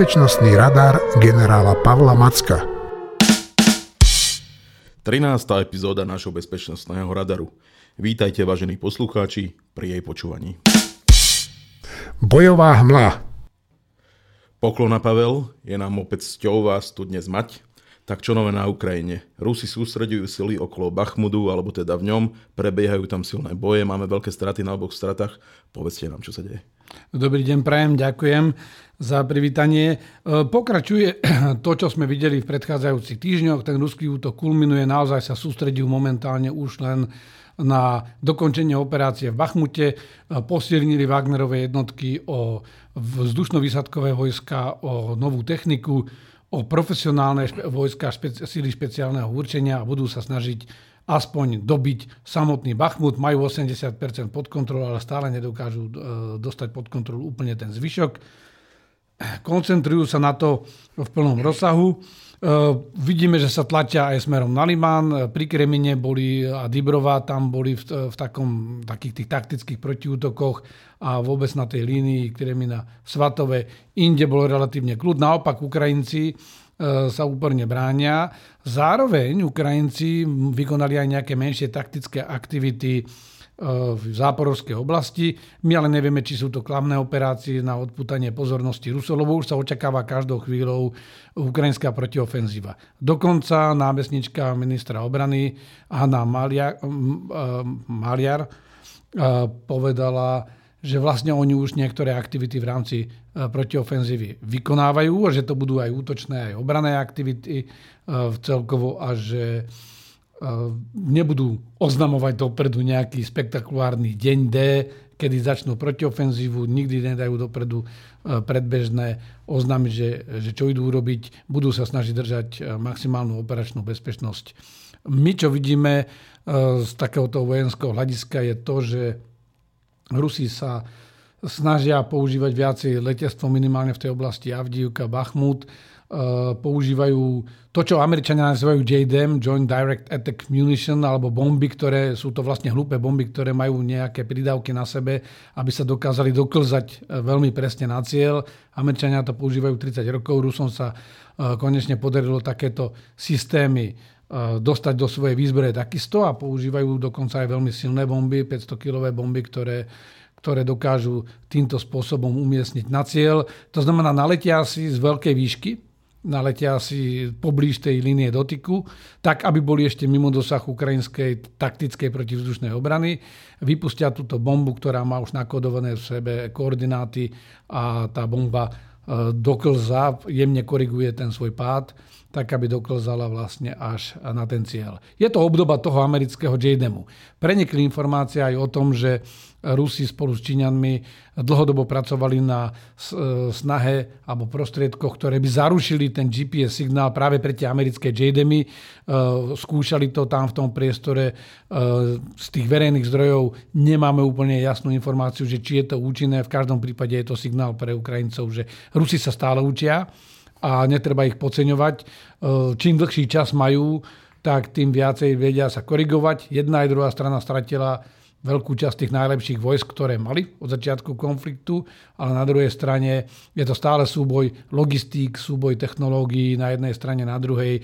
bezpečnostný radar generála Pavla Macka. 13. epizóda nášho bezpečnostného radaru. Vítajte, vážení poslucháči, pri jej počúvaní. Bojová hmla. Poklona Pavel, je nám opäť cťou vás tu dnes mať. Tak čo nové na Ukrajine? Rusi sústredujú sily okolo Bachmudu, alebo teda v ňom, prebiehajú tam silné boje, máme veľké straty na oboch stratách. Povedzte nám, čo sa deje. Dobrý deň, prajem, ďakujem za privítanie. E, pokračuje to, čo sme videli v predchádzajúcich týždňoch. Ten ruský útok kulminuje, naozaj sa sústredí momentálne už len na dokončenie operácie v Bachmute. E, posilnili Wagnerové jednotky o vzdušno-výsadkové vojska, o novú techniku, o profesionálne vojska špeci- síly špeciálneho určenia a budú sa snažiť aspoň dobiť samotný Bachmut. Majú 80% pod kontrolou, ale stále nedokážu e, dostať pod kontrolu úplne ten zvyšok. Koncentrujú sa na to v plnom rozsahu. Uh, vidíme, že sa tlačia aj smerom na Limán. Pri Kremine boli a Dibrová tam boli v, v takom, takých tých taktických protiútokoch a vôbec na tej línii Kremina Svatové. Inde bolo relatívne kľud. Naopak Ukrajinci uh, sa úporne bránia. Zároveň Ukrajinci vykonali aj nejaké menšie taktické aktivity v záporovskej oblasti. My ale nevieme, či sú to klamné operácie na odputanie pozornosti Rusov, lebo už sa očakáva každou chvíľou ukrajinská protiofenzíva. Dokonca námestnička ministra obrany Hanna Maliar, Maliar povedala, že vlastne oni už niektoré aktivity v rámci protiofenzívy vykonávajú a že to budú aj útočné, aj obrané aktivity v celkovo a že nebudú oznamovať dopredu nejaký spektakulárny deň D, kedy začnú protiofenzívu, nikdy nedajú dopredu e, predbežné oznámy, že, že čo idú urobiť, budú sa snažiť držať e, maximálnu operačnú bezpečnosť. My, čo vidíme z takéhoto vojenského hľadiska, je to, že Rusi sa snažia používať viacej letectvo minimálne v tej oblasti Avdivka, Bachmut, Eh, používajú to, čo Američania nazývajú JDM, Joint Direct Attack Munition, alebo bomby, ktoré sú to vlastne hlúpe bomby, ktoré majú nejaké pridávky na sebe, aby sa dokázali doklzať eh, veľmi presne na cieľ. Američania to používajú 30 rokov, Rusom sa eh, konečne podarilo takéto systémy dostať do svojej výzbroje takisto a používajú dokonca aj veľmi silné bomby, 500-kilové bomby, ktoré ktoré dokážu týmto spôsobom umiestniť na cieľ. To znamená, naletia si z veľkej výšky, naletia si poblíž tej línie dotyku, tak aby boli ešte mimo dosah ukrajinskej taktickej protivzdušnej obrany. Vypustia túto bombu, ktorá má už nakodované v sebe koordináty a tá bomba e, doklza, jemne koriguje ten svoj pád, tak aby doklzala vlastne až na ten cieľ. Je to obdoba toho amerického JDEMu. Prenikli informácie aj o tom, že Rusi spolu s Číňanmi dlhodobo pracovali na e, snahe alebo prostriedkoch, ktoré by zarušili ten GPS signál práve pre tie americké JDMy. E, skúšali to tam v tom priestore. E, z tých verejných zdrojov nemáme úplne jasnú informáciu, že či je to účinné. V každom prípade je to signál pre Ukrajincov, že Rusi sa stále učia a netreba ich podceňovať. Čím dlhší čas majú, tak tým viacej vedia sa korigovať. Jedna aj druhá strana stratila veľkú časť tých najlepších vojsk, ktoré mali od začiatku konfliktu, ale na druhej strane je to stále súboj logistík, súboj technológií na jednej strane, na druhej. E,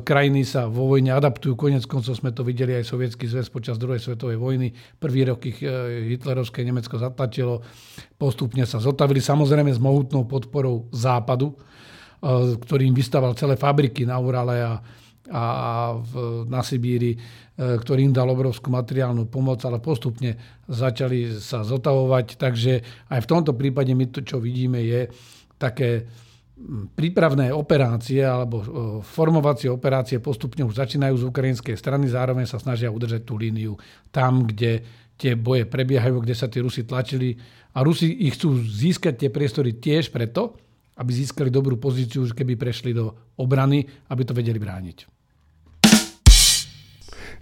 krajiny sa vo vojne adaptujú, konec koncov sme to videli aj Sovietský zväz počas druhej svetovej vojny. Prvý rok ich e, hitlerovské Nemecko zatlačilo, postupne sa zotavili samozrejme s mohutnou podporou západu, e, ktorý vystával celé fabriky na Urale a a v, na Sibíri, e, ktorý im dal obrovskú materiálnu pomoc, ale postupne začali sa zotavovať. Takže aj v tomto prípade my to, čo vidíme, je také prípravné operácie alebo e, formovacie operácie postupne už začínajú z ukrajinskej strany, zároveň sa snažia udržať tú líniu tam, kde tie boje prebiehajú, kde sa tí Rusi tlačili. A Rusi ich chcú získať tie priestory tiež preto, aby získali dobrú pozíciu, keby prešli do obrany, aby to vedeli brániť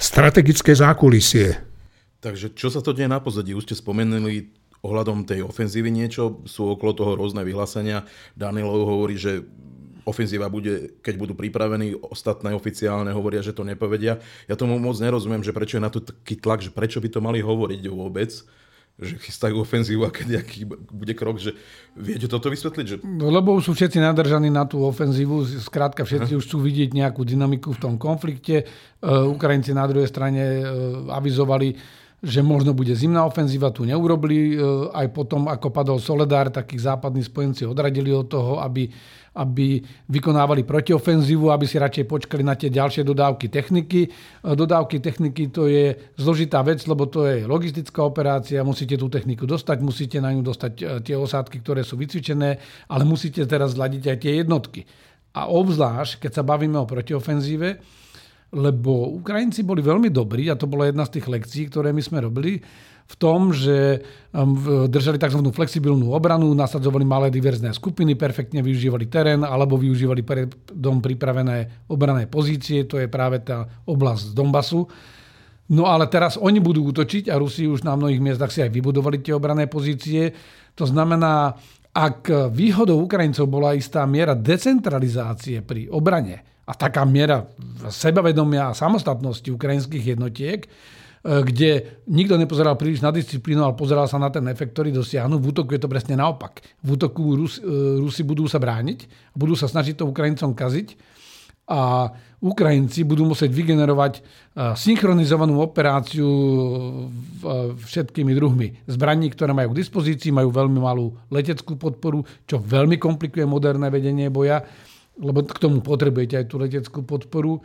strategické zákulisie. Takže čo sa to deje na pozadí? Už ste spomenuli ohľadom tej ofenzívy niečo, sú okolo toho rôzne vyhlásenia. Danilov hovorí, že ofenzíva bude, keď budú pripravení, ostatné oficiálne hovoria, že to nepovedia. Ja tomu moc nerozumiem, že prečo je na to taký tlak, že prečo by to mali hovoriť vôbec, že chystajú ofenzívu a kedy aký bude krok, že viete toto vysvetliť? Že... Lebo sú všetci nadržaní na tú ofenzívu, skrátka všetci Aha. už chcú vidieť nejakú dynamiku v tom konflikte. Ukrajinci na druhej strane avizovali, že možno bude zimná ofenzíva, tu neurobili. Aj potom, ako padol Soledár, takých západní spojenci odradili od toho, aby aby vykonávali protiofenzívu, aby si radšej počkali na tie ďalšie dodávky techniky. Dodávky techniky to je zložitá vec, lebo to je logistická operácia, musíte tú techniku dostať, musíte na ňu dostať e, tie osádky, ktoré sú vycvičené, ale musíte teraz zladiť aj tie jednotky. A obzvlášť, keď sa bavíme o protiofenzíve, lebo Ukrajinci boli veľmi dobrí, a to bola jedna z tých lekcií, ktoré my sme robili, v tom, že um, držali tzv. flexibilnú obranu, nasadzovali malé diverzné skupiny, perfektne využívali terén alebo využívali predom pripravené obrané pozície. To je práve tá oblasť z Donbasu. No ale teraz oni budú útočiť a Rusi už na mnohých miestach si aj vybudovali tie obrané pozície. To znamená, ak výhodou Ukrajincov bola istá miera decentralizácie pri obrane a taká miera sebavedomia a samostatnosti ukrajinských jednotiek, E, kde nikto nepozeral príliš na disciplínu, ale pozeral sa na ten efekt, ktorý dosiahnu. V útoku je to presne naopak. V útoku Rus, e, Rusi budú sa brániť, budú sa snažiť to Ukrajincom kaziť a Ukrajinci budú musieť vygenerovať e, synchronizovanú operáciu všetkými druhmi zbraní, ktoré majú k dispozícii, majú veľmi malú leteckú podporu, čo veľmi komplikuje moderné vedenie boja, lebo k tomu potrebujete aj tú leteckú podporu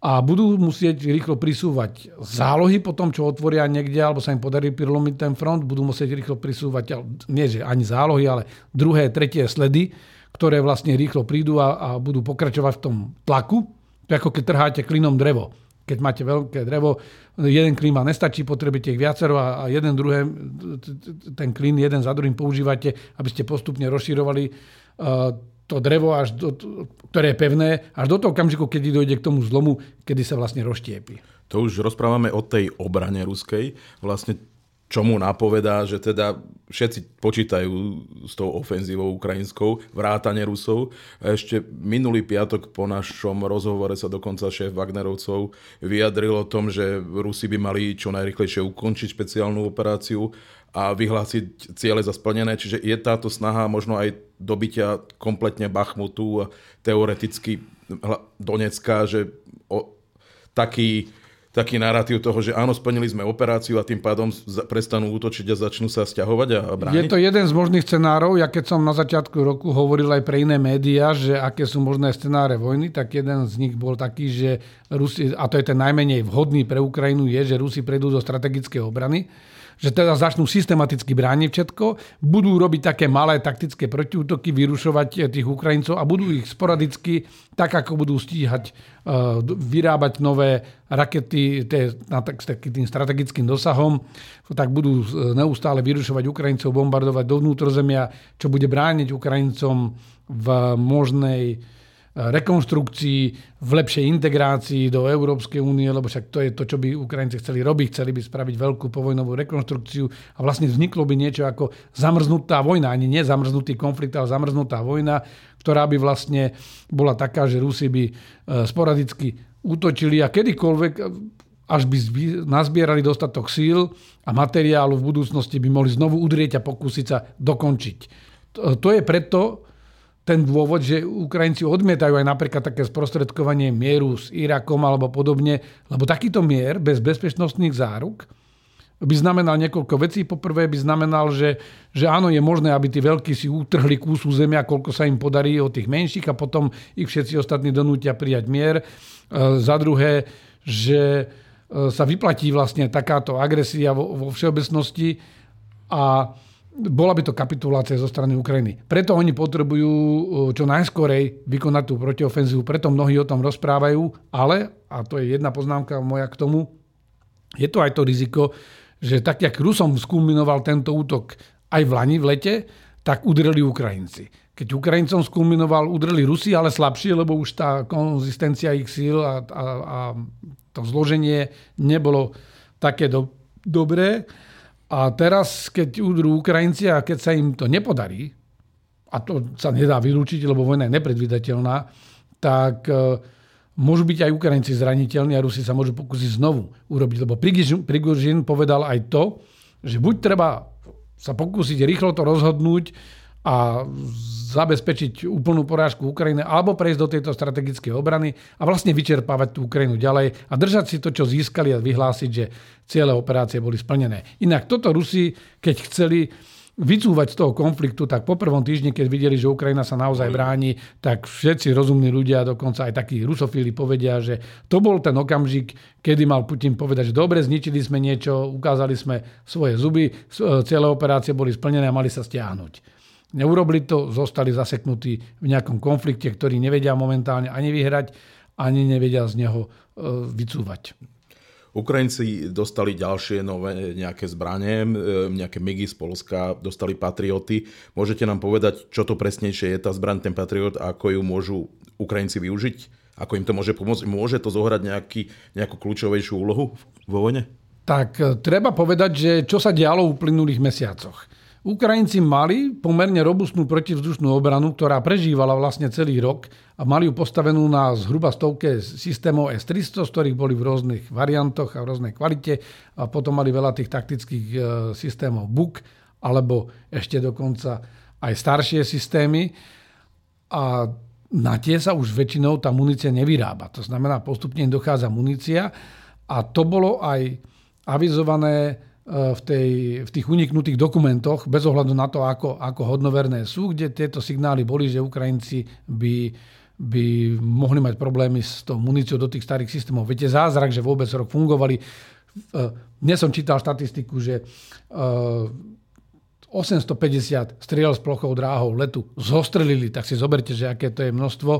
a budú musieť rýchlo prisúvať zálohy po tom, čo otvoria niekde, alebo sa im podarí prilomiť ten front, budú musieť rýchlo prisúvať, nie že ani zálohy, ale druhé, tretie sledy, ktoré vlastne rýchlo prídu a, a budú pokračovať v tom tlaku. To ako keď trháte klinom drevo. Keď máte veľké drevo, jeden klín vám nestačí, potrebujete ich viacero a, jeden druhé, ten klín jeden za druhým používate, aby ste postupne rozširovali to drevo, až do, ktoré je pevné, až do toho okamžiku, kedy dojde k tomu zlomu, kedy sa vlastne rozštiepi. To už rozprávame o tej obrane ruskej. Vlastne čomu napovedá, že teda všetci počítajú s tou ofenzívou ukrajinskou, vrátane Rusov. Ešte minulý piatok po našom rozhovore sa dokonca šéf Wagnerovcov vyjadril o tom, že Rusi by mali čo najrychlejšie ukončiť špeciálnu operáciu a vyhlásiť ciele za splnené. Čiže je táto snaha možno aj dobytia kompletne Bachmutu a teoreticky Donecka, že o, taký, taký narratív toho, že áno, splnili sme operáciu a tým pádom prestanú útočiť a začnú sa stiahovať a brániť? Je to jeden z možných scenárov. Ja keď som na začiatku roku hovoril aj pre iné médiá, že aké sú možné scenáre vojny, tak jeden z nich bol taký, že Rusi, a to je ten najmenej vhodný pre Ukrajinu, je, že Rusi prejdú do strategickej obrany že teda začnú systematicky brániť všetko, budú robiť také malé taktické protiútoky, vyrušovať tých Ukrajincov a budú ich sporadicky, tak ako budú stíhať e, vyrábať nové rakety s takým strategickým dosahom, tak budú e, neustále vyrušovať Ukrajincov, bombardovať do vnútrozemia, čo bude brániť Ukrajincom v možnej rekonstrukcii, v lepšej integrácii do Európskej únie, lebo však to je to, čo by Ukrajinci chceli robiť. Chceli by spraviť veľkú povojnovú rekonstrukciu a vlastne vzniklo by niečo ako zamrznutá vojna, ani nie konflikt, ale zamrznutá vojna, ktorá by vlastne bola taká, že Rusi by e, sporadicky útočili a kedykoľvek až by nazbierali dostatok síl a materiálu v budúcnosti by mohli znovu udrieť a pokúsiť sa dokončiť. To je preto, ten dôvod, že Ukrajinci odmietajú aj napríklad také sprostredkovanie mieru s Irakom alebo podobne, lebo takýto mier bez bezpečnostných záruk by znamenal niekoľko vecí. Poprvé by znamenal, že, že áno, je možné, aby tí veľkí si utrhli kúsu zemia, koľko sa im podarí od tých menších a potom ich všetci ostatní donútia prijať mier. E, za druhé, že e, sa vyplatí vlastne takáto agresia vo, vo všeobecnosti a bola by to kapitulácia zo strany Ukrajiny. Preto oni potrebujú uh, čo najskorej vykonať tú protiofenzívu, preto mnohí o tom rozprávajú, ale, a to je jedna poznámka moja k tomu, je to aj to riziko, že tak, jak Rusom skulminoval tento útok aj v Lani v lete, tak udreli Ukrajinci. Keď Ukrajincom skulminoval, udreli Rusi, ale slabšie, lebo už tá konzistencia ich síl a, a, a to zloženie nebolo také do, dobré. A teraz, keď udrú Ukrajinci a keď sa im to nepodarí, a to sa nedá vylúčiť, lebo vojna je nepredvydateľná, tak e, môžu byť aj Ukrajinci zraniteľní a Rusi sa môžu pokúsiť znovu urobiť. Lebo Prigožin povedal aj to, že buď treba sa pokúsiť rýchlo to rozhodnúť a zabezpečiť úplnú porážku Ukrajiny alebo prejsť do tejto strategickej obrany a vlastne vyčerpávať tú Ukrajinu ďalej a držať si to, čo získali a vyhlásiť, že ciele operácie boli splnené. Inak toto Rusi, keď chceli vycúvať z toho konfliktu, tak po prvom týždni, keď videli, že Ukrajina sa naozaj bráni, tak všetci rozumní ľudia, dokonca aj takí rusofíli povedia, že to bol ten okamžik, kedy mal Putin povedať, že dobre, zničili sme niečo, ukázali sme svoje zuby, celé operácie boli splnené a mali sa stiahnuť. Neurobili to, zostali zaseknutí v nejakom konflikte, ktorý nevedia momentálne ani vyhrať, ani nevedia z neho e, vycúvať. Ukrajinci dostali ďalšie nové nejaké zbranie, nejaké MIGy z Polska, dostali Patrioty. Môžete nám povedať, čo to presnejšie je tá zbraň, ten Patriot a ako ju môžu Ukrajinci využiť? Ako im to môže pomôcť? Môže to zohrať nejaký, nejakú kľúčovejšiu úlohu vo vojne? Tak e, treba povedať, že čo sa dialo v uplynulých mesiacoch. Ukrajinci mali pomerne robustnú protivzdušnú obranu, ktorá prežívala vlastne celý rok a mali ju postavenú na zhruba stovke systémov S-300, z ktorých boli v rôznych variantoch a v rôznej kvalite a potom mali veľa tých taktických e, systémov BUK alebo ešte dokonca aj staršie systémy a na tie sa už väčšinou tá munícia nevyrába. To znamená, postupne dochádza munícia a to bolo aj avizované v, tej, v tých uniknutých dokumentoch, bez ohľadu na to, ako, ako hodnoverné sú, kde tieto signály boli, že Ukrajinci by, by mohli mať problémy s tou muníciou do tých starých systémov. Viete, zázrak, že vôbec rok fungovali. E, dnes som čítal štatistiku, že 850 e, striel s plochou dráhou letu zostrelili, tak si zoberte, že aké to je množstvo,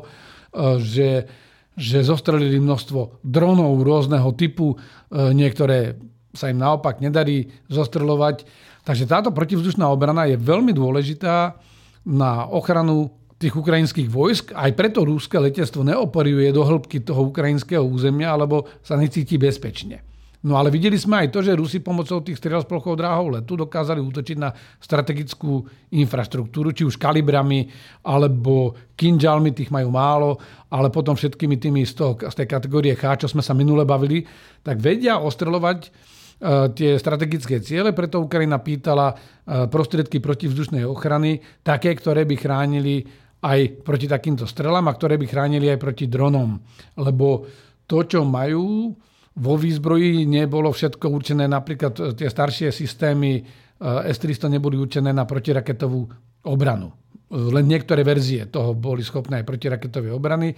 že, že zostrelili množstvo dronov rôzneho typu, niektoré sa im naopak nedarí zostreľovať. Takže táto protivzdušná obrana je veľmi dôležitá na ochranu tých ukrajinských vojsk. Aj preto rúske letectvo neoperuje do hĺbky toho ukrajinského územia, alebo sa necíti bezpečne. No ale videli sme aj to, že Rusi pomocou tých strel s plochou dráhou letu dokázali útočiť na strategickú infraštruktúru, či už kalibrami, alebo kinžalmi, tých majú málo, ale potom všetkými tými z, toho, z tej kategórie H, čo sme sa minule bavili, tak vedia ostreľovať E, tie strategické ciele, preto Ukrajina pýtala e, prostriedky protivzdušnej ochrany, také, ktoré by chránili aj proti takýmto strelám a ktoré by chránili aj proti dronom. Lebo to, čo majú vo výzbroji, nebolo všetko určené, napríklad tie staršie systémy e, S-300 neboli určené na protiraketovú obranu. Len niektoré verzie toho boli schopné aj protiraketové obrany.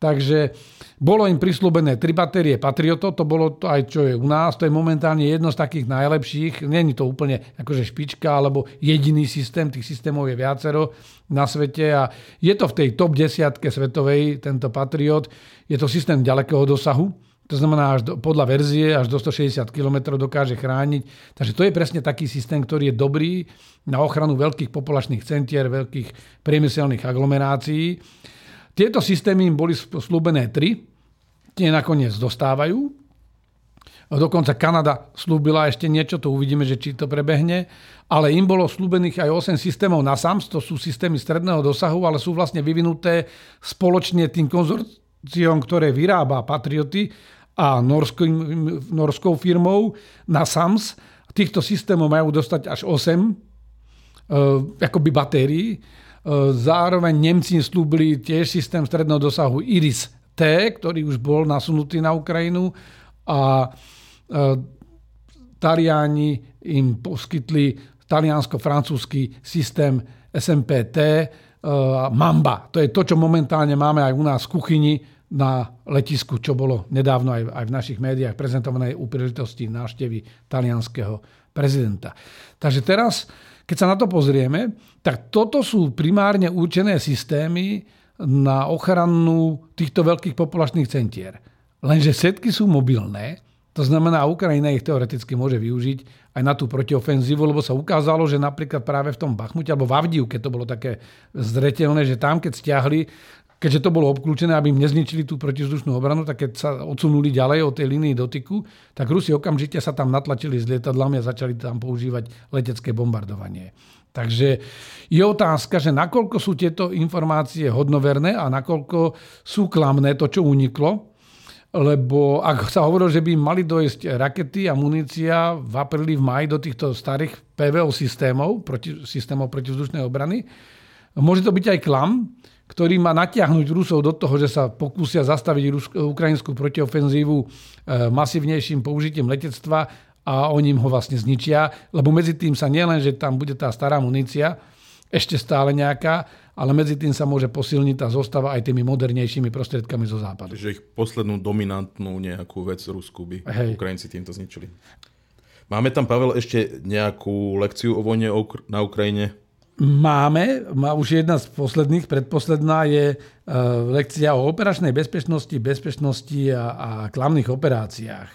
Takže bolo im prislúbené tri batérie Patriotov, to bolo to aj čo je u nás, to je momentálne jedno z takých najlepších, není to úplne akože špička alebo jediný systém, tých systémov je viacero na svete a je to v tej top desiatke svetovej, tento Patriot, je to systém ďalekého dosahu, to znamená, až do, podľa verzie až do 160 km dokáže chrániť. Takže to je presne taký systém, ktorý je dobrý na ochranu veľkých populačných centier, veľkých priemyselných aglomerácií. Tieto systémy im boli slúbené tri, tie nakoniec dostávajú. Dokonca Kanada slúbila ešte niečo, to uvidíme, že či to prebehne. Ale im bolo slúbených aj 8 systémov na SAMS, to sú systémy stredného dosahu, ale sú vlastne vyvinuté spoločne tým konzorciom, ktoré vyrába Patrioty a norskou, norskou firmou na SAMS. Týchto systémov majú dostať až 8 e, akoby batérií zároveň Nemci slúbili tiež systém stredného dosahu IRIS-T, ktorý už bol nasunutý na Ukrajinu a e, Taliani im poskytli taliansko-francúzsky systém SMPT e, Mamba. To je to, čo momentálne máme aj u nás v kuchyni na letisku, čo bolo nedávno aj, aj v našich médiách prezentované u príležitosti návštevy talianského prezidenta. Takže teraz keď sa na to pozrieme, tak toto sú primárne určené systémy na ochranu týchto veľkých populačných centier. Lenže všetky sú mobilné, to znamená, Ukrajina ich teoreticky môže využiť aj na tú protiofenzívu, lebo sa ukázalo, že napríklad práve v tom Bachmute alebo v Avdivke to bolo také zretelné, že tam, keď stiahli keďže to bolo obklúčené, aby im nezničili tú protizdušnú obranu, tak keď sa odsunuli ďalej od tej línii dotyku, tak Rusi okamžite sa tam natlačili s lietadlami a začali tam používať letecké bombardovanie. Takže je otázka, že nakoľko sú tieto informácie hodnoverné a nakoľko sú klamné to, čo uniklo. lebo ak sa hovorilo, že by mali dojsť rakety a munícia v apríli, v maji do týchto starých PVO systémov, proti, systémov protivzdušnej obrany, môže to byť aj klam, ktorý má natiahnuť Rusov do toho, že sa pokúsia zastaviť Rus- ukrajinskú protiofenzívu e, masívnejším použitím letectva a oni ho vlastne zničia, lebo medzi tým sa nielen, že tam bude tá stará munícia, ešte stále nejaká, ale medzi tým sa môže posilniť tá zostava aj tými modernejšími prostriedkami zo západu. Takže ich poslednú dominantnú nejakú vec Rusku by Hej. Ukrajinci týmto zničili. Máme tam, Pavel, ešte nejakú lekciu o vojne na Ukrajine? Máme, má už jedna z posledných, predposledná je uh, lekcia o operačnej bezpečnosti, bezpečnosti a, a klamných operáciách.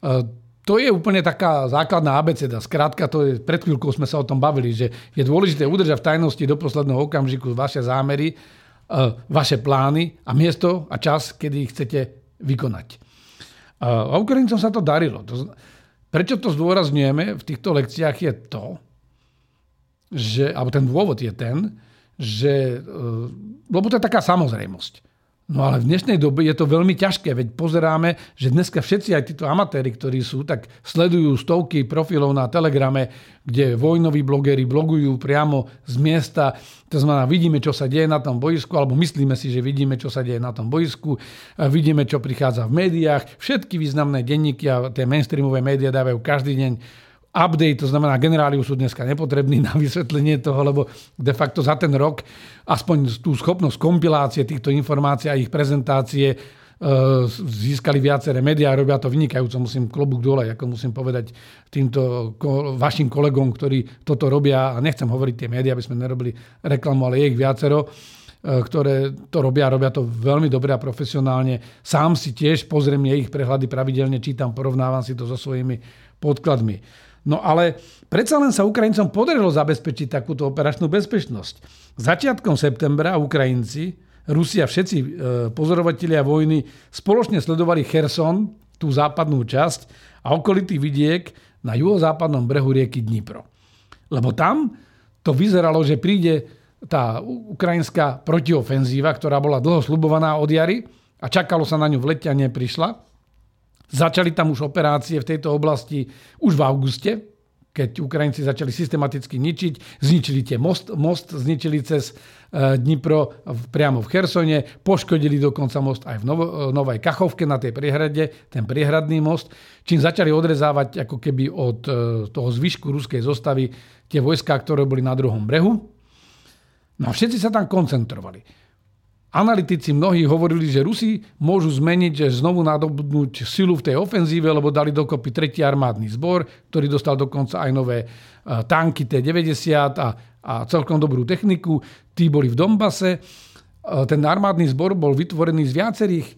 Uh, to je úplne taká základná abeceda. Skrátka, to je, pred chvíľkou sme sa o tom bavili, že je dôležité udržať v tajnosti do posledného okamžiku vaše zámery, e, vaše plány a miesto a čas, kedy ich chcete vykonať. E, a Ukrajincom sa to darilo. Prečo to zdôrazňujeme v týchto lekciách je to, že, alebo ten dôvod je ten, že, e, lebo to je taká samozrejmosť. No ale v dnešnej dobe je to veľmi ťažké, veď pozeráme, že dneska všetci aj títo amatéri, ktorí sú, tak sledujú stovky profilov na Telegrame, kde vojnoví blogeri blogujú priamo z miesta. To znamená, vidíme, čo sa deje na tom boisku, alebo myslíme si, že vidíme, čo sa deje na tom boisku, vidíme, čo prichádza v médiách. Všetky významné denníky a tie mainstreamové médiá dávajú každý deň update, to znamená, generáli sú dneska nepotrební na vysvetlenie toho, lebo de facto za ten rok aspoň tú schopnosť kompilácie týchto informácií a ich prezentácie e, získali viaceré médiá, robia to vynikajúco, musím klobúk dole, ako musím povedať týmto vašim kolegom, ktorí toto robia, a nechcem hovoriť tie médiá, aby sme nerobili reklamu, ale je ich viacero, e, ktoré to robia, robia to veľmi dobre a profesionálne. Sám si tiež pozriem ich prehľady pravidelne, čítam, porovnávam si to so svojimi podkladmi. No ale predsa len sa Ukrajincom podarilo zabezpečiť takúto operačnú bezpečnosť. Začiatkom septembra Ukrajinci, Rusia, všetci e, pozorovatelia vojny spoločne sledovali Cherson, tú západnú časť a okolitý vidiek na juhozápadnom brehu rieky Dnipro. Lebo tam to vyzeralo, že príde tá ukrajinská protiofenzíva, ktorá bola dlho slubovaná od jary a čakalo sa na ňu v lete a neprišla. Začali tam už operácie v tejto oblasti už v auguste, keď Ukrajinci začali systematicky ničiť. Zničili tie most, most zničili cez e, Dnipro priamo v Chersone, poškodili dokonca most aj v e, Novej Kachovke na tej priehrade, ten priehradný most, čím začali odrezávať ako keby od e, toho zvyšku ruskej zostavy tie vojska, ktoré boli na druhom brehu. No a všetci sa tam koncentrovali. Analytici mnohí hovorili, že Rusi môžu zmeniť, že znovu nadobudnúť silu v tej ofenzíve, lebo dali dokopy tretí armádny zbor, ktorý dostal dokonca aj nové e, tanky T-90 a, a celkom dobrú techniku. Tí boli v Dombase. E, ten armádny zbor bol vytvorený z viacerých e,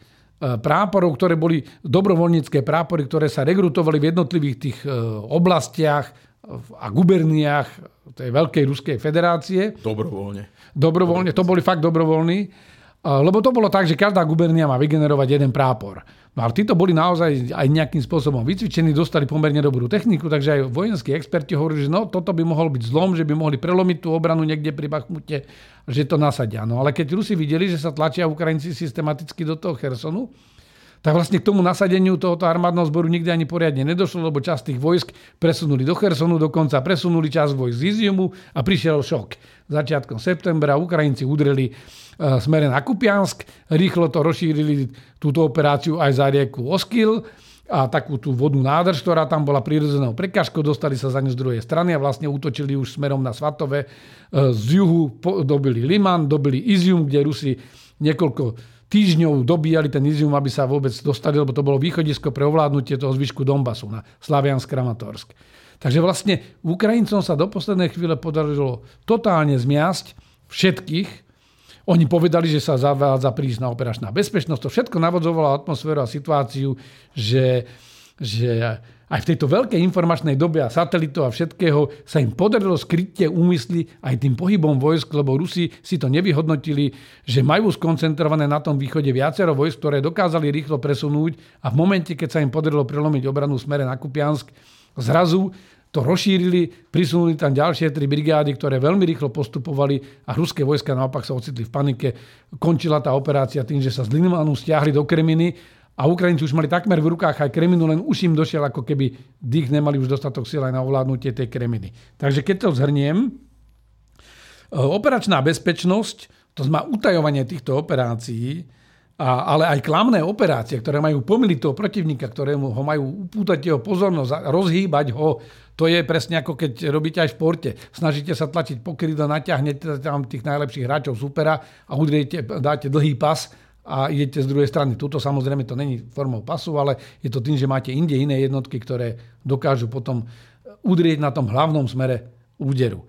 práporov, ktoré boli dobrovoľnícke prápory, ktoré sa rekrutovali v jednotlivých tých oblastiach a guberniách tej Veľkej Ruskej federácie. Dobrovoľne. Dobrovoľne, to boli fakt dobrovoľní. Lebo to bolo tak, že každá gubernia má vygenerovať jeden prápor. No ale títo boli naozaj aj nejakým spôsobom vycvičení, dostali pomerne dobrú techniku, takže aj vojenskí experti hovorili, že no, toto by mohol byť zlom, že by mohli prelomiť tú obranu niekde pri Bachmute, že to nasadia. No ale keď Rusi videli, že sa tlačia Ukrajinci systematicky do toho Chersonu, tak vlastne k tomu nasadeniu tohoto armádneho zboru nikdy ani poriadne nedošlo, lebo časť tých vojsk presunuli do Chersonu, dokonca presunuli časť vojsk z Iziumu a prišiel šok. Začiatkom septembra Ukrajinci udreli E, smere na Kupiansk. Rýchlo to rozšírili túto operáciu aj za rieku Oskil a takú tú vodnú nádrž, ktorá tam bola prirodzenou prekažkou, dostali sa za ňu z druhej strany a vlastne útočili už smerom na Svatové. E, z juhu dobili Liman, dobili Izium, kde Rusi niekoľko týždňov dobíjali ten Izium, aby sa vôbec dostali, lebo to bolo východisko pre ovládnutie toho zvyšku Donbasu na Slaviansk Kramatorsk. Takže vlastne Ukrajincom sa do poslednej chvíle podarilo totálne zmiasť všetkých, oni povedali, že sa zavádza prísna operačná bezpečnosť. To všetko navodzovalo atmosféru a situáciu, že, že aj v tejto veľkej informačnej dobe a satelitov a všetkého sa im podarilo skryť tie úmysly aj tým pohybom vojsk, lebo Rusi si to nevyhodnotili, že majú skoncentrované na tom východe viacero vojsk, ktoré dokázali rýchlo presunúť a v momente, keď sa im podarilo prelomiť obranu smere na Kupiansk, zrazu to rozšírili, prisunuli tam ďalšie tri brigády, ktoré veľmi rýchlo postupovali a ruské vojska naopak sa ocitli v panike. Končila tá operácia tým, že sa z Limanu stiahli do Kreminy a Ukrajinci už mali takmer v rukách aj kreminu, len už im došiel ako keby dých, nemali už dostatok síl aj na ovládnutie tej kreminy. Takže keď to zhrniem, e, operačná bezpečnosť, to znamená utajovanie týchto operácií, a, ale aj klamné operácie, ktoré majú pomiliť toho protivníka, ktorému ho majú upútať jeho pozornosť a rozhýbať ho, to je presne ako keď robíte aj v športe. Snažíte sa tlačiť pokrydlo, natiahnete tam tých najlepších hráčov supera a udriete, dáte dlhý pas a idete z druhej strany. Tuto samozrejme to není formou pasu, ale je to tým, že máte inde iné jednotky, ktoré dokážu potom udrieť na tom hlavnom smere úderu.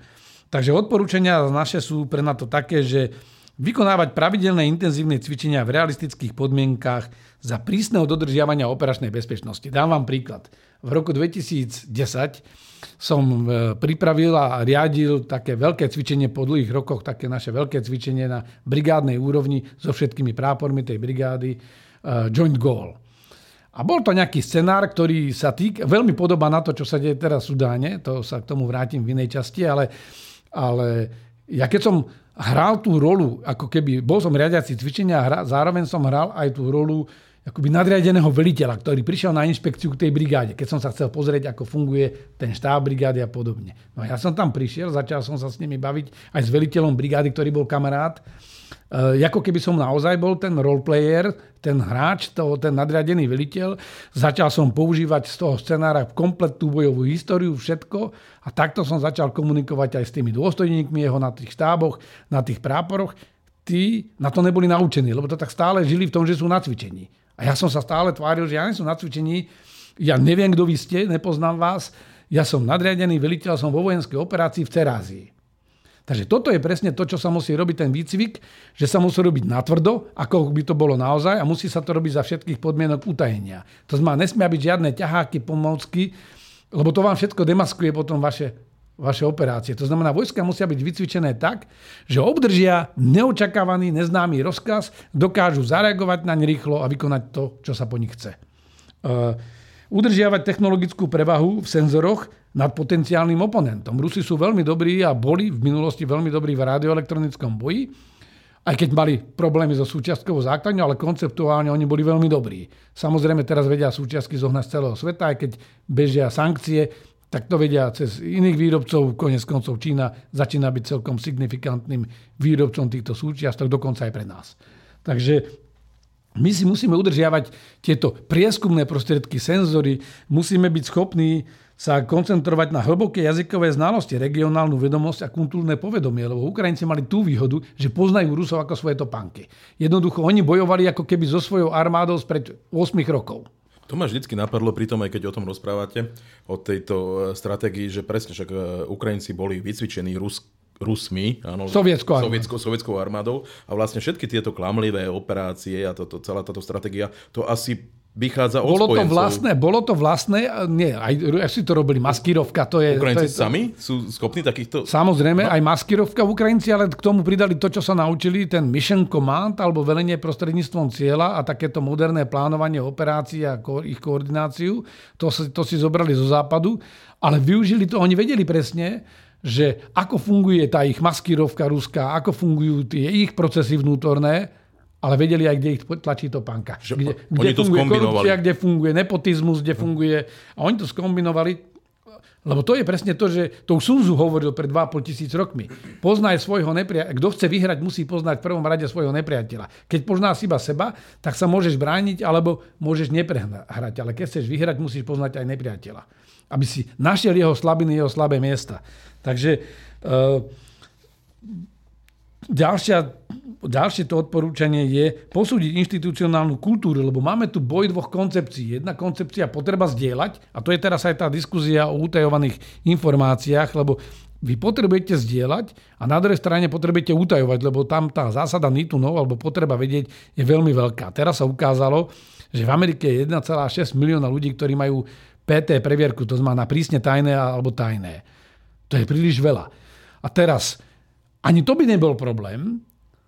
Takže odporúčania naše sú pre na to také, že vykonávať pravidelné intenzívne cvičenia v realistických podmienkách za prísneho dodržiavania operačnej bezpečnosti. Dám vám príklad. V roku 2010 som e, pripravil a riadil také veľké cvičenie po dlhých rokoch, také naše veľké cvičenie na brigádnej úrovni so všetkými prápormi tej brigády e, Joint Goal. A bol to nejaký scenár, ktorý sa týka, veľmi podobá na to, čo sa deje teraz v Sudáne, to sa k tomu vrátim v inej časti, ale, ale ja keď som hral tú rolu, ako keby bol som riadiaci cvičenia a zároveň som hral aj tú rolu akoby nadriadeného veliteľa, ktorý prišiel na inšpekciu k tej brigáde, keď som sa chcel pozrieť, ako funguje ten štáb brigády a podobne. No ja som tam prišiel, začal som sa s nimi baviť aj s veliteľom brigády, ktorý bol kamarát. E, ako keby som naozaj bol ten roleplayer, ten hráč, to, ten nadriadený veliteľ. Začal som používať z toho scenára kompletnú bojovú históriu, všetko. A takto som začal komunikovať aj s tými dôstojníkmi jeho na tých štáboch, na tých práporoch. Tí na to neboli naučení, lebo to tak stále žili v tom, že sú na cvičení. A ja som sa stále tváril, že ja nie som na cvičení, ja neviem, kto vy ste, nepoznám vás, ja som nadriadený veliteľ, som vo vojenskej operácii v Cerázii. Takže toto je presne to, čo sa musí robiť ten výcvik, že sa musí robiť natvrdo, ako by to bolo naozaj a musí sa to robiť za všetkých podmienok utajenia. To znamená, nesmia byť žiadne ťaháky, pomocky, lebo to vám všetko demaskuje potom vaše vaše operácie. To znamená, vojska musia byť vycvičené tak, že obdržia neočakávaný, neznámy rozkaz, dokážu zareagovať na ne rýchlo a vykonať to, čo sa po nich chce. Uh, udržiavať technologickú prevahu v senzoroch nad potenciálnym oponentom. Rusi sú veľmi dobrí a boli v minulosti veľmi dobrí v radioelektronickom boji, aj keď mali problémy so súčiastkovou základňou, ale konceptuálne oni boli veľmi dobrí. Samozrejme teraz vedia súčiastky zohnať z celého sveta, aj keď bežia sankcie, tak to vedia cez iných výrobcov. Konec koncov Čína začína byť celkom signifikantným výrobcom týchto súčiastok, dokonca aj pre nás. Takže my si musíme udržiavať tieto prieskumné prostriedky, senzory, musíme byť schopní sa koncentrovať na hlboké jazykové znalosti, regionálnu vedomosť a kultúrne povedomie, lebo Ukrajinci mali tú výhodu, že poznajú Rusov ako svoje topánky. Jednoducho oni bojovali ako keby so svojou armádou spred 8 rokov. To ma vždy napadlo pri tom, aj keď o tom rozprávate, o tejto e, stratégii, že presne však e, Ukrajinci boli vycvičení Rus, Rusmi, áno, sovietskou, sovietskou, sovietskou armádou. A vlastne všetky tieto klamlivé operácie a toto, celá táto stratégia, to asi vychádza od bolo spojencov. to vlastné, bolo to vlastné, nie, aj, aj si to robili, maskírovka, to je... Ukrajinci to je, sami sú schopní takýchto... Samozrejme, no. aj maskírovka Ukrajinci, ale k tomu pridali to, čo sa naučili, ten mission command, alebo velenie prostredníctvom cieľa a takéto moderné plánovanie operácií a ko, ich koordináciu, to, to si zobrali zo západu, ale využili to, oni vedeli presne, že ako funguje tá ich maskírovka ruská, ako fungujú tie ich procesy vnútorné, ale vedeli aj, kde ich tlačí to panka. Že kde, kde to funguje korupcia, kde funguje nepotizmus, kde funguje... A oni to skombinovali, lebo to je presne to, že to už Sunzu hovoril pred 2,5 tisíc rokmi. Poznaj svojho nepriateľa. Kto chce vyhrať, musí poznať v prvom rade svojho nepriateľa. Keď poznáš iba seba, tak sa môžeš brániť alebo môžeš neprehrať. Ale keď chceš vyhrať, musíš poznať aj nepriateľa. Aby si našiel jeho slabiny, jeho slabé miesta. Takže uh, ďalšia ďalšie to odporúčanie je posúdiť inštitucionálnu kultúru, lebo máme tu boj dvoch koncepcií. Jedna koncepcia potreba zdieľať, a to je teraz aj tá diskusia o utajovaných informáciách, lebo vy potrebujete zdieľať a na druhej strane potrebujete utajovať, lebo tam tá zásada nitunov alebo potreba vedieť je veľmi veľká. Teraz sa ukázalo, že v Amerike je 1,6 milióna ľudí, ktorí majú PT previerku, to znamená prísne tajné alebo tajné. To je príliš veľa. A teraz, ani to by nebol problém,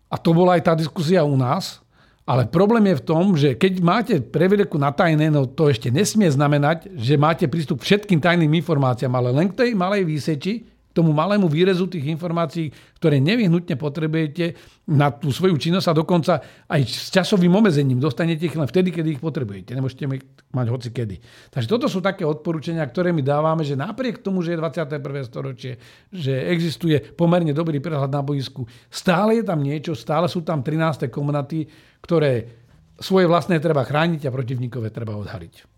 a to bola aj tá diskusia u nás. Ale problém je v tom, že keď máte previedeku na tajné, no to ešte nesmie znamenať, že máte prístup k všetkým tajným informáciám, ale len k tej malej výseči, tomu malému výrezu tých informácií, ktoré nevyhnutne potrebujete na tú svoju činnosť a dokonca aj s časovým obmedzením dostanete ich len vtedy, kedy ich potrebujete. Nemôžete mať hoci kedy. Takže toto sú také odporúčania, ktoré my dávame, že napriek tomu, že je 21. storočie, že existuje pomerne dobrý prehľad na boisku, stále je tam niečo, stále sú tam 13. komunaty, ktoré svoje vlastné treba chrániť a protivníkové treba odhaliť.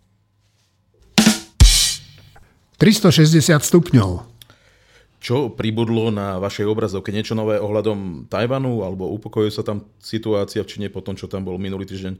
360 stupňov. Čo pribudlo na vašej obrazovke? Niečo nové ohľadom Tajvanu? Alebo upokojuje sa tam situácia v Číne po tom, čo tam bol minulý týždeň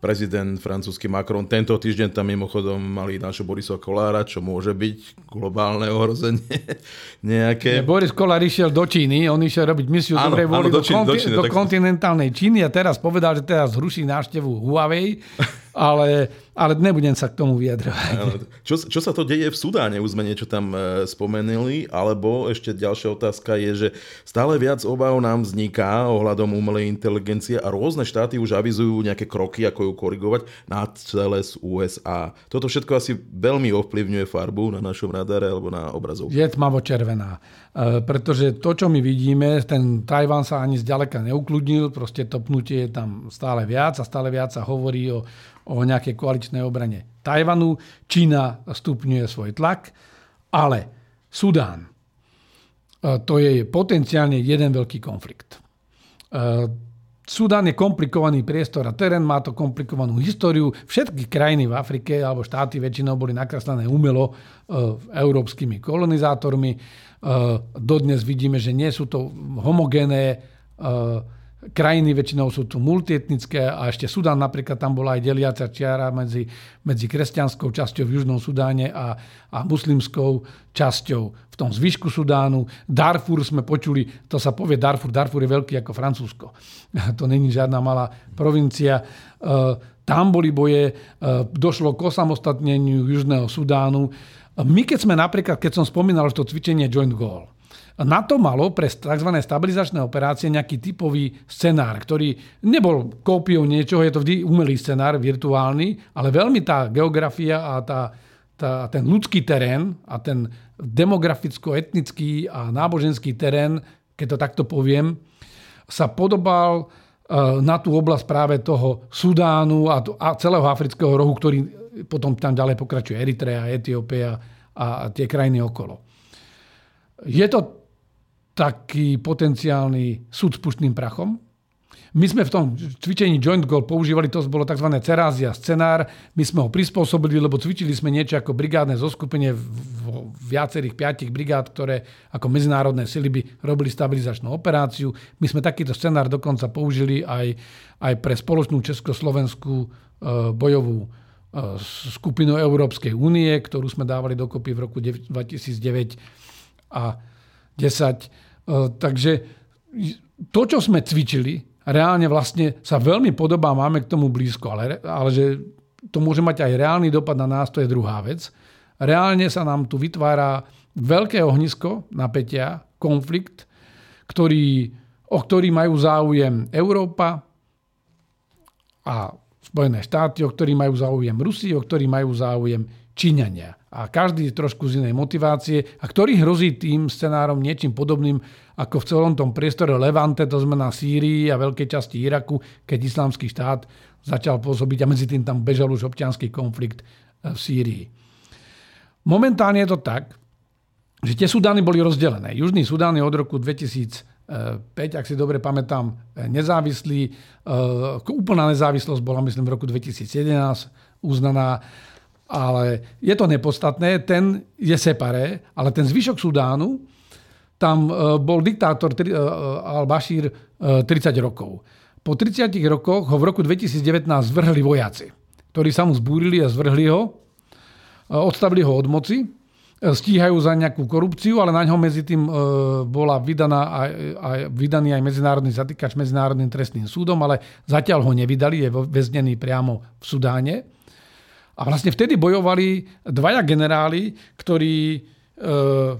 prezident francúzsky Macron. Tento týždeň tam mimochodom mali nášho Borisa Kolára, čo môže byť globálne ohrozenie nejaké. Boris Kolár išiel do Číny, on išiel robiť misiu áno, dobrej vôli do, Číny, do, konti- do, Číny, do kontinentálnej Číny a teraz povedal, že teraz zruší návštevu Huawei ale, ale nebudem sa k tomu vyjadrovať. Čo, čo sa to deje v Sudáne? Už sme niečo tam e, spomenuli, alebo ešte ďalšia otázka je, že stále viac obav nám vzniká ohľadom umelej inteligencie a rôzne štáty už avizujú nejaké kroky, ako ju korigovať na celé z USA. Toto všetko asi veľmi ovplyvňuje farbu na našom radare alebo na obrazovke. Je tmavo-červená. E, pretože to, čo my vidíme, ten Tajván sa ani zďaleka neukludnil, proste topnutie je tam stále viac a stále viac sa hovorí o, o nejakej koaličnej obrane Tajvanu. Čína stupňuje svoj tlak, ale Sudán, e, to je potenciálne jeden veľký konflikt. E, Sudán je komplikovaný priestor a terén, má to komplikovanú históriu. Všetky krajiny v Afrike alebo štáty väčšinou boli nakreslené umelo európskymi kolonizátormi dodnes vidíme, že nie sú to homogénne krajiny, väčšinou sú tu multietnické a ešte Sudán napríklad, tam bola aj deliaca čiara medzi, medzi kresťanskou časťou v Južnom Sudáne a, a muslimskou časťou v tom zvyšku Sudánu. Darfur sme počuli, to sa povie Darfur, Darfur je veľký ako Francúzsko. To není žiadna malá provincia. Eh, tam boli boje, došlo k osamostatneniu Južného Sudánu my keď sme napríklad, keď som spomínal to cvičenie Joint Goal, na to malo pre tzv. stabilizačné operácie nejaký typový scenár, ktorý nebol kópiou niečoho, je to vždy umelý scenár, virtuálny, ale veľmi tá geografia a tá, tá, ten ľudský terén a ten demograficko-etnický a náboženský terén, keď to takto poviem, sa podobal e, na tú oblasť práve toho Sudánu a, a celého afrického rohu, ktorý potom tam ďalej pokračuje Eritrea, Etiópia a tie krajiny okolo. Je to taký potenciálny súd s puštným prachom. My sme v tom cvičení Joint Goal používali, to bolo tzv. cerázia scenár. My sme ho prispôsobili, lebo cvičili sme niečo ako brigádne zoskupenie v viacerých piatich brigád, ktoré ako medzinárodné sily by robili stabilizačnú operáciu. My sme takýto scenár dokonca použili aj, aj pre spoločnú československú e, bojovú skupinu Európskej únie, ktorú sme dávali dokopy v roku 2009 a 10. Takže to, čo sme cvičili, reálne vlastne sa veľmi podobá, máme k tomu blízko, ale, ale že to môže mať aj reálny dopad na nás, to je druhá vec. Reálne sa nám tu vytvára veľké ohnisko napätia, konflikt, ktorý, o ktorý majú záujem Európa a Spojené štáty, o ktorý majú záujem Rusi, o ktorý majú záujem Číňania. A každý trošku z inej motivácie a ktorý hrozí tým scenárom niečím podobným ako v celom tom priestore Levante, to znamená Sýrii a veľkej časti Iraku, keď islamský štát začal pôsobiť a medzi tým tam bežal už občianský konflikt e, v Sýrii. Momentálne je to tak, že tie Sudány boli rozdelené. Južný Sudán je od roku 2000 5, ak si dobre pamätám, nezávislý. Eh, úplná nezávislosť bola, myslím, v roku 2011 uznaná, ale je to nepodstatné. Ten je separé, ale ten zvyšok Sudánu, tam eh, bol diktátor eh, Al-Bashir 30 rokov. Po 30 rokoch ho v roku 2019 zvrhli vojaci, ktorí sa mu zbúrili a zvrhli ho, odstavili ho od moci stíhajú za nejakú korupciu, ale na ňo medzi tým e, bola vydaná aj, aj, vydaný aj medzinárodný zatýkač Medzinárodným trestným súdom, ale zatiaľ ho nevydali, je väznený priamo v Sudáne. A vlastne vtedy bojovali dvaja generáli, ktorí, e,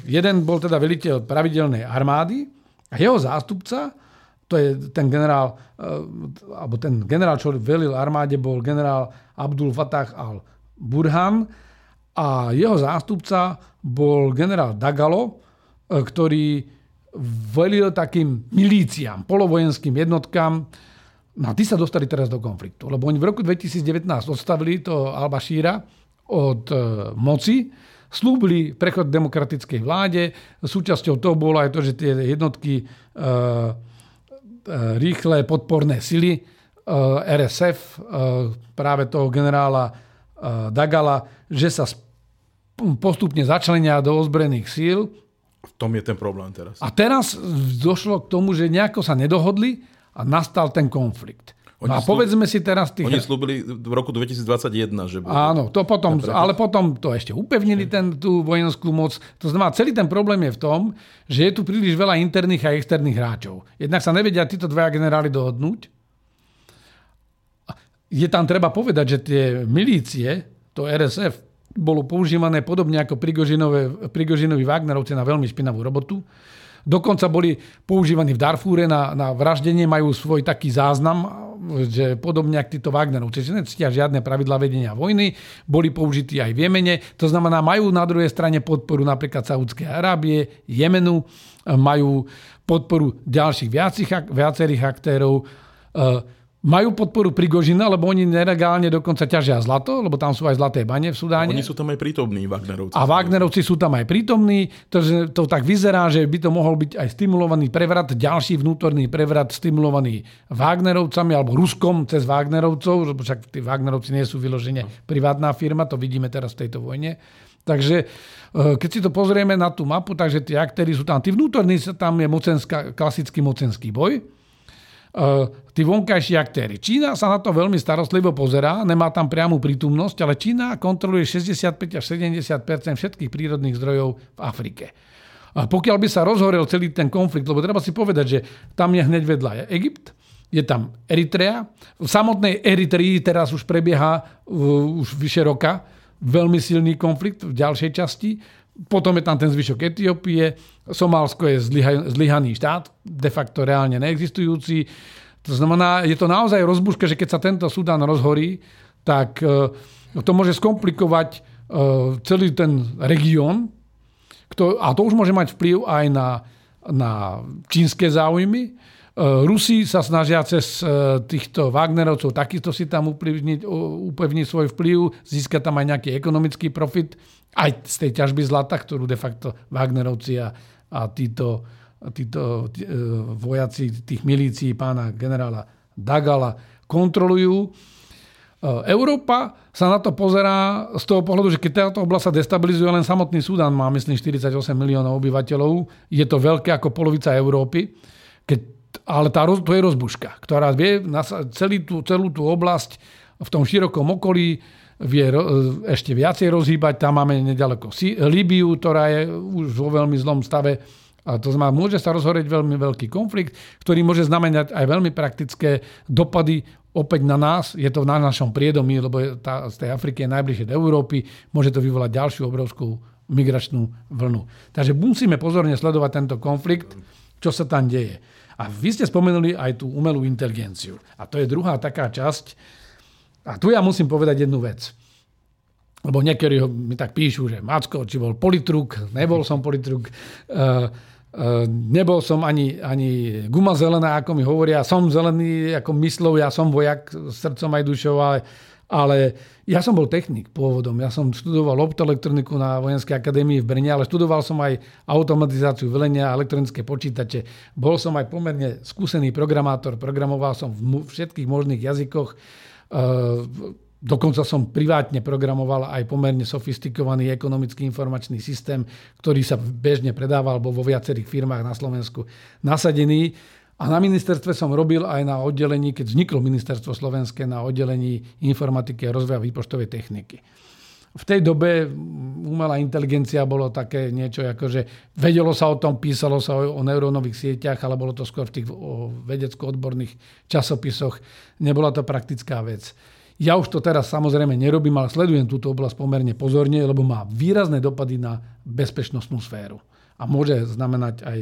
jeden bol teda veliteľ pravidelnej armády a jeho zástupca, to je ten generál, e, alebo ten generál, čo velil armáde, bol generál Abdul Fatah al-Burhan a jeho zástupca bol generál Dagalo, ktorý velil takým milíciám, polovojenským jednotkám. No a tí sa dostali teraz do konfliktu, lebo oni v roku 2019 odstavili to Al-Bashíra od e, moci, slúbili prechod demokratickej vláde. Súčasťou toho bolo aj to, že tie jednotky e, e, rýchle podporné sily e, RSF, e, práve toho generála e, Dagala, že sa postupne začlenia do ozbrojených síl v tom je ten problém teraz. A teraz došlo k tomu, že nejako sa nedohodli a nastal ten konflikt. Oni no a povedzme si teraz tých... Oni slúbili v roku 2021, že bude... Áno, to potom, ale potom to ešte upevnili ten, tú vojenskú moc. To znamená, celý ten problém je v tom, že je tu príliš veľa interných a externých hráčov. Jednak sa nevedia títo dvaja generáli dohodnúť. Je tam treba povedať, že tie milície, to RSF, bolo používané podobne ako Prigožinovi Wagnerovci na veľmi špinavú robotu. Dokonca boli používaní v Darfúre na, na vraždenie, majú svoj taký záznam, že podobne ako títo Wagnerovci, že necítia žiadne pravidla vedenia vojny, boli použití aj v Jemene. To znamená, majú na druhej strane podporu napríklad Saudskej Arábie, Jemenu, majú podporu ďalších viacerých aktérov majú podporu Prigožina, lebo oni nelegálne dokonca ťažia zlato, lebo tam sú aj zlaté bane v Sudáne. Oni sú tam aj prítomní, Wagnerovci. A Wagnerovci sú tam aj prítomní, takže to tak vyzerá, že by to mohol byť aj stimulovaný prevrat, ďalší vnútorný prevrat stimulovaný Wagnerovcami alebo Ruskom cez Wagnerovcov, lebo však tí Wagnerovci nie sú vyložene privátna firma, to vidíme teraz v tejto vojne. Takže e, keď si to pozrieme na tú mapu, takže tí aktéry sú tam, tí vnútorní, tam je mocenská, klasický mocenský boj, tí vonkajší aktéry. Čína sa na to veľmi starostlivo pozerá, nemá tam priamu prítomnosť, ale Čína kontroluje 65 až 70 všetkých prírodných zdrojov v Afrike. A pokiaľ by sa rozhorel celý ten konflikt, lebo treba si povedať, že tam je hneď vedľa je Egypt, je tam Eritrea. V samotnej Eritrii teraz už prebieha už vyše roka veľmi silný konflikt v ďalšej časti. Potom je tam ten zvyšok Etiópie, Somálsko je zlyhaný štát, de facto reálne neexistujúci. To znamená, je to naozaj rozbuška, že keď sa tento Sudán rozhorí, tak e, to môže skomplikovať e, celý ten región. A to už môže mať vplyv aj na, na čínske záujmy. E, Rusi sa snažia cez týchto Wagnerovcov takisto si tam upevniť, upevniť svoj vplyv, získať tam aj nejaký ekonomický profit aj z tej ťažby zlata, ktorú de facto Wagnerovci a, a títo, títo tí, e, vojaci tých milícií pána generála Dagala kontrolujú. E, Európa sa na to pozerá z toho pohľadu, že keď táto oblasť sa destabilizuje, len samotný Sudán má, myslím, 48 miliónov obyvateľov. Je to veľké ako polovica Európy. Keď, ale tá, to je rozbuška, ktorá vie celý tú, celú tú oblasť v tom širokom okolí vie ešte viacej rozhýbať. Tam máme nedaleko Libiu, ktorá je už vo veľmi zlom stave. A to znamená, môže sa rozhoreť veľmi veľký konflikt, ktorý môže znamenať aj veľmi praktické dopady opäť na nás. Je to na našom priedomí, lebo tá, z tej Afriky je najbližšie do Európy. Môže to vyvolať ďalšiu obrovskú migračnú vlnu. Takže musíme pozorne sledovať tento konflikt, čo sa tam deje. A vy ste spomenuli aj tú umelú inteligenciu. A to je druhá taká časť, a tu ja musím povedať jednu vec. Lebo niektorí mi tak píšu, že Macko, či bol politruk, nebol som politruk, uh, uh, nebol som ani, ani guma zelená, ako mi hovoria, som zelený ako myslov, ja som vojak srdcom aj dušou, ale, ale ja som bol technik pôvodom. Ja som študoval optoelektroniku na Vojenskej akadémii v Brne, ale študoval som aj automatizáciu velenia a elektronické počítače. Bol som aj pomerne skúsený programátor, programoval som v všetkých možných jazykoch Eh, dokonca som privátne programoval aj pomerne sofistikovaný ekonomický informačný systém, ktorý sa bežne predával, alebo vo viacerých firmách na Slovensku nasadený. A na ministerstve som robil aj na oddelení, keď vzniklo ministerstvo slovenské, na oddelení informatiky a rozvoja výpočtovej techniky. V tej dobe umelá inteligencia bolo také niečo, ako že vedelo sa o tom, písalo sa o, o neurónových sieťach, ale bolo to skôr v tých vedecko-odborných časopisoch. Nebola to praktická vec. Ja už to teraz samozrejme nerobím, ale sledujem túto oblasť pomerne pozorne, lebo má výrazné dopady na bezpečnostnú sféru. A môže znamenať aj,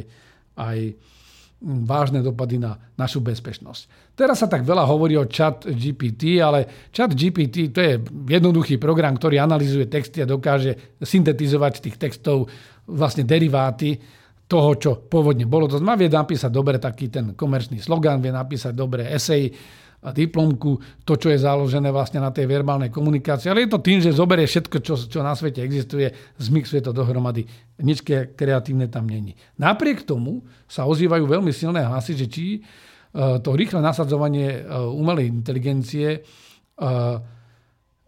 aj vážne dopady na našu bezpečnosť. Teraz sa tak veľa hovorí o chat GPT, ale chat GPT to je jednoduchý program, ktorý analizuje texty a dokáže syntetizovať tých textov vlastne deriváty. toho, čo pôvodne bolo. To znamená, vie napísať dobre taký ten komerčný slogan, vie napísať dobre esej, diplomku, to, čo je založené vlastne na tej verbálnej komunikácii. Ale je to tým, že zoberie všetko, čo, čo na svete existuje, zmixuje to dohromady. Nič kreatívne tam není. Napriek tomu sa ozývajú veľmi silné hlasy, že či e, to rýchle nasadzovanie e, umelej inteligencie e,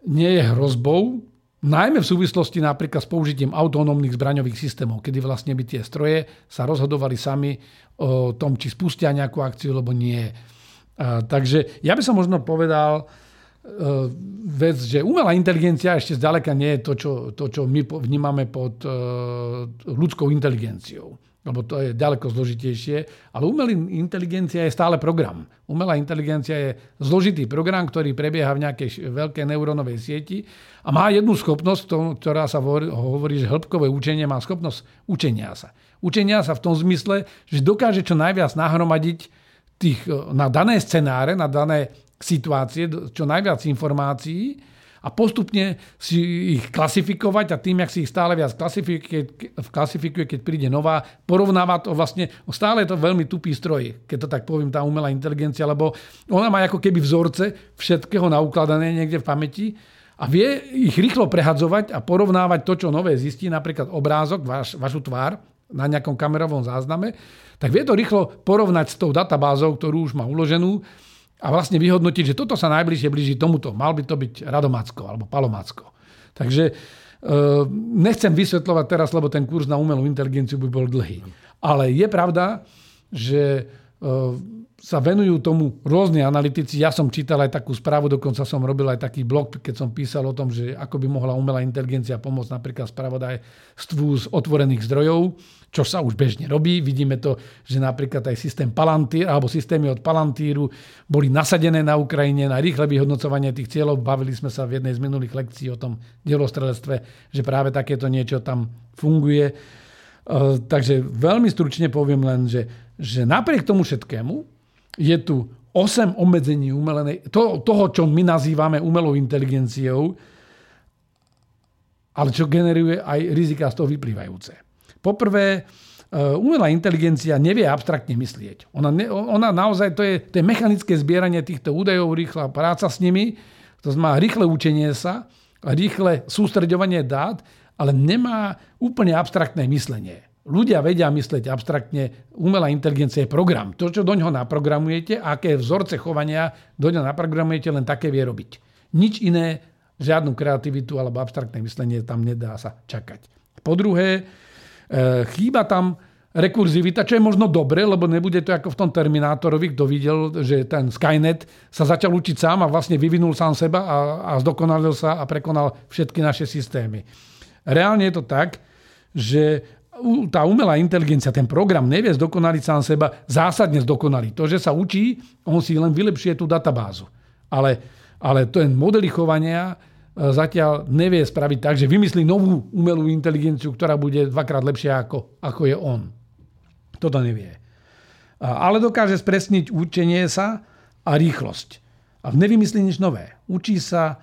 nie je hrozbou, najmä v súvislosti napríklad s použitím autonómnych zbraňových systémov, kedy vlastne by tie stroje sa rozhodovali sami o tom, či spustia nejakú akciu, alebo nie. Takže ja by som možno povedal uh, vec, že umelá inteligencia ešte zďaleka nie je to, čo, to, čo my vnímame pod uh, ľudskou inteligenciou lebo to je ďaleko zložitejšie. Ale umelá inteligencia je stále program. Umelá inteligencia je zložitý program, ktorý prebieha v nejakej veľkej neurónovej sieti a má jednu schopnosť, ktorá sa hovorí, že hĺbkové učenie má schopnosť učenia sa. Učenia sa v tom zmysle, že dokáže čo najviac nahromadiť tých, e, na dané scenáre, na dané situácie, čo najviac informácií a postupne si ich klasifikovať a tým, jak si ich stále viac klasifikuje, klasifikuje keď príde nová, porovnáva to vlastne, stále je to veľmi tupý stroj, keď to tak poviem, tá umelá inteligencia, lebo ona má ako keby vzorce všetkého naukladané niekde v pamäti a vie ich rýchlo prehadzovať a porovnávať to, čo nové zistí, napríklad obrázok, vaš, vašu tvár na nejakom kamerovom zázname tak vie to rýchlo porovnať s tou databázou, ktorú už má uloženú a vlastne vyhodnotiť, že toto sa najbližšie blíži tomuto. Mal by to byť Radomacko alebo Palomacko. Takže e, nechcem vysvetľovať teraz, lebo ten kurz na umelú inteligenciu by bol dlhý. Ale je pravda, že e, sa venujú tomu rôzni analytici. Ja som čítal aj takú správu, dokonca som robil aj taký blog, keď som písal o tom, že ako by mohla umelá inteligencia pomôcť napríklad spravodajstvu z otvorených zdrojov čo sa už bežne robí. Vidíme to, že napríklad aj systém Palantír, alebo systémy od Palantíru boli nasadené na Ukrajine na rýchle vyhodnocovanie tých cieľov. Bavili sme sa v jednej z minulých lekcií o tom dielostrelectve, že práve takéto niečo tam funguje. E, takže veľmi stručne poviem len, že, že napriek tomu všetkému je tu 8 obmedzení umelenej, to, toho, čo my nazývame umelou inteligenciou, ale čo generuje aj rizika z toho vyplývajúce. Poprvé, e, umelá inteligencia nevie abstraktne myslieť. Ona, ne, ona naozaj, to je, to je mechanické zbieranie týchto údajov, rýchla práca s nimi, to znamená rýchle učenie sa, rýchle sústreďovanie dát, ale nemá úplne abstraktné myslenie. Ľudia vedia myslieť abstraktne, umelá inteligencia je program. To, čo do ňoho naprogramujete, aké vzorce chovania do ňoho naprogramujete, len také vie robiť. Nič iné, žiadnu kreativitu alebo abstraktné myslenie tam nedá sa čakať. Po druhé, E, chýba tam rekurzivita, čo je možno dobre, lebo nebude to ako v tom Terminátorovi, kto videl, že ten Skynet sa začal učiť sám a vlastne vyvinul sám seba a, a zdokonalil sa a prekonal všetky naše systémy. Reálne je to tak, že tá umelá inteligencia, ten program nevie zdokonaliť sám seba, zásadne zdokonaliť. To, že sa učí, on si len vylepšuje tú databázu. Ale, ale ten modely chovania E, zatiaľ nevie spraviť tak, že vymyslí novú umelú inteligenciu, ktorá bude dvakrát lepšia ako, ako je on. Toto nevie. Ale dokáže spresniť učenie sa a rýchlosť. A nevymyslí nič nové. Učí sa,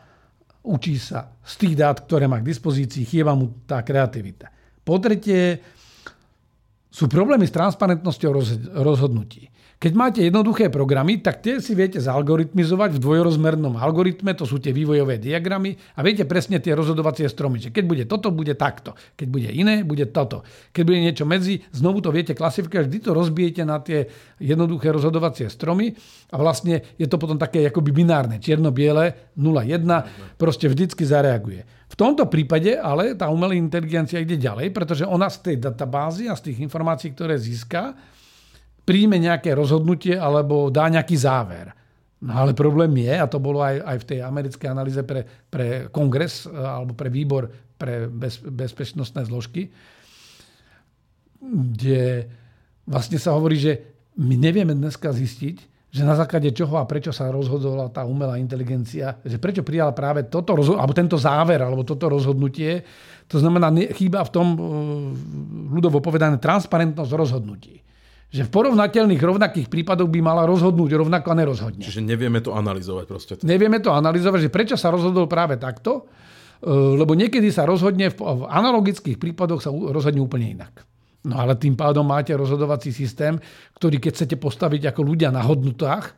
učí sa z tých dát, ktoré má k dispozícii, chýba mu tá kreativita. Po tretie, sú problémy s transparentnosťou rozhodnutí. Keď máte jednoduché programy, tak tie si viete zalgoritmizovať v dvojrozmernom algoritme, to sú tie vývojové diagramy a viete presne tie rozhodovacie stromy. Že keď bude toto, bude takto. Keď bude iné, bude toto. Keď bude niečo medzi, znovu to viete klasifikovať, vždy to rozbijete na tie jednoduché rozhodovacie stromy a vlastne je to potom také akoby binárne, čierno-biele, 0-1, proste vždycky zareaguje. V tomto prípade ale tá umelá inteligencia ide ďalej, pretože ona z tej databázy a z tých informácií, ktoré získa, príjme nejaké rozhodnutie alebo dá nejaký záver. No ale problém je, a to bolo aj, aj v tej americkej analýze pre, pre kongres e, alebo pre výbor pre bez, bezpečnostné zložky, kde vlastne sa hovorí, že my nevieme dneska zistiť, že na základe čoho a prečo sa rozhodovala tá umelá inteligencia, že prečo prijala práve toto, alebo tento záver, alebo toto rozhodnutie. To znamená, chýba v tom e, ľudovo povedané transparentnosť rozhodnutí že v porovnateľných rovnakých prípadoch by mala rozhodnúť rovnako a nerozhodne. Čiže nevieme to analyzovať proste. Nevieme to analyzovať, že prečo sa rozhodol práve takto, e, lebo niekedy sa rozhodne, v analogických prípadoch sa rozhodne úplne inak. No ale tým pádom máte rozhodovací systém, ktorý keď chcete postaviť ako ľudia na hodnotách,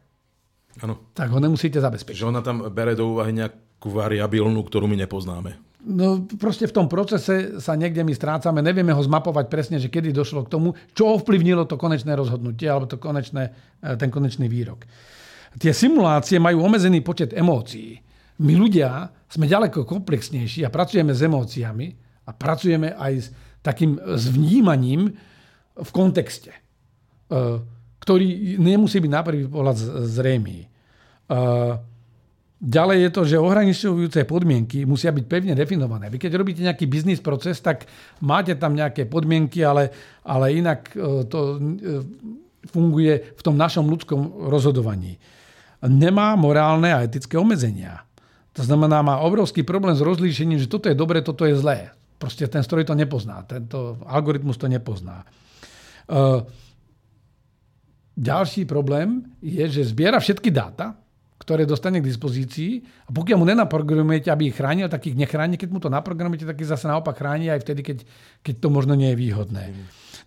Áno. tak ho nemusíte zabezpečiť. Že ona tam bere do úvahy nejakú variabilnú, ktorú my nepoznáme. No proste v tom procese sa niekde my strácame, nevieme ho zmapovať presne, že kedy došlo k tomu, čo ovplyvnilo to konečné rozhodnutie alebo to konečné, e, ten konečný výrok. Tie simulácie majú obmedzený počet emócií. My ľudia sme ďaleko komplexnejší a pracujeme s emóciami a pracujeme aj s takým s vnímaním v kontexte, e, ktorý nemusí byť na prvý pohľad zrejmý. Ďalej je to, že ohraničujúce podmienky musia byť pevne definované. Vy keď robíte nejaký biznis proces, tak máte tam nejaké podmienky, ale, ale inak e, to e, funguje v tom našom ľudskom rozhodovaní. Nemá morálne a etické obmedzenia. To znamená, má obrovský problém s rozlíšením, že toto je dobré, toto je zlé. Proste ten stroj to nepozná, tento algoritmus to nepozná. E, ďalší problém je, že zbiera všetky dáta, ktoré dostane k dispozícii a pokiaľ mu nenaprogramujete, aby ich chránil, tak ich nechráni. Keď mu to naprogramujete, tak ich zase naopak chráni aj vtedy, keď, keď to možno nie je výhodné.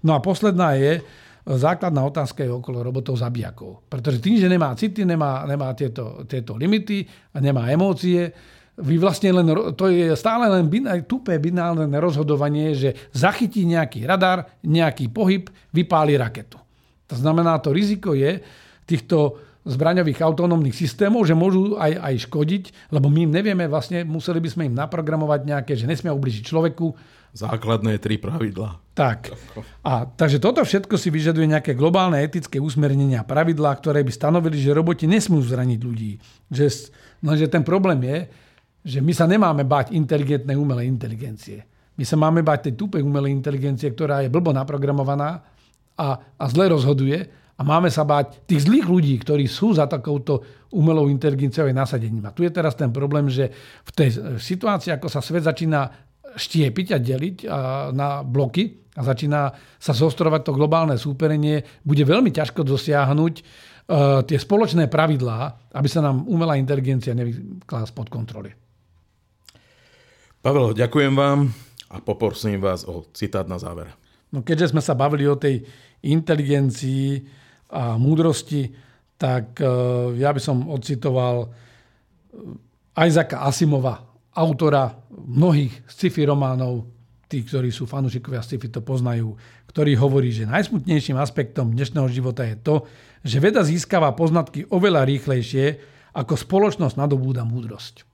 No a posledná je, základná otázka je okolo robotov zabijakov. Pretože tým, že nemá city, nemá, nemá tieto, tieto limity a nemá emócie, vy vlastne len, to je stále len bin, tupé binálne rozhodovanie, že zachytí nejaký radar, nejaký pohyb, vypáli raketu. To znamená, to riziko je týchto zbraňových autonómnych systémov, že môžu aj, aj škodiť, lebo my im nevieme, vlastne museli by sme im naprogramovať nejaké, že nesmia ubližiť človeku. Základné tri pravidlá. Tak. A, takže toto všetko si vyžaduje nejaké globálne etické usmernenia a pravidlá, ktoré by stanovili, že roboti nesmú zraniť ľudí. Že, no, že ten problém je, že my sa nemáme bať inteligentnej umelej inteligencie. My sa máme bať tej tupej umelej inteligencie, ktorá je blbo naprogramovaná a, a zle rozhoduje a máme sa báť tých zlých ľudí, ktorí sú za takouto umelou inteligenciou aj nasadením. A tu je teraz ten problém, že v tej situácii, ako sa svet začína štiepiť a deliť na bloky a začína sa zostrovať to globálne súperenie, bude veľmi ťažko dosiahnuť e, tie spoločné pravidlá, aby sa nám umelá inteligencia nevykla spod kontroly. Pavel, ďakujem vám a poprosím vás o citát na záver. No keďže sme sa bavili o tej inteligencii, a múdrosti, tak e, ja by som ocitoval e, Isaaca Asimova, autora mnohých sci-fi románov, tí, ktorí sú fanúšikovia sci-fi, to poznajú, ktorý hovorí, že najsmutnejším aspektom dnešného života je to, že veda získava poznatky oveľa rýchlejšie, ako spoločnosť nadobúda múdrosť.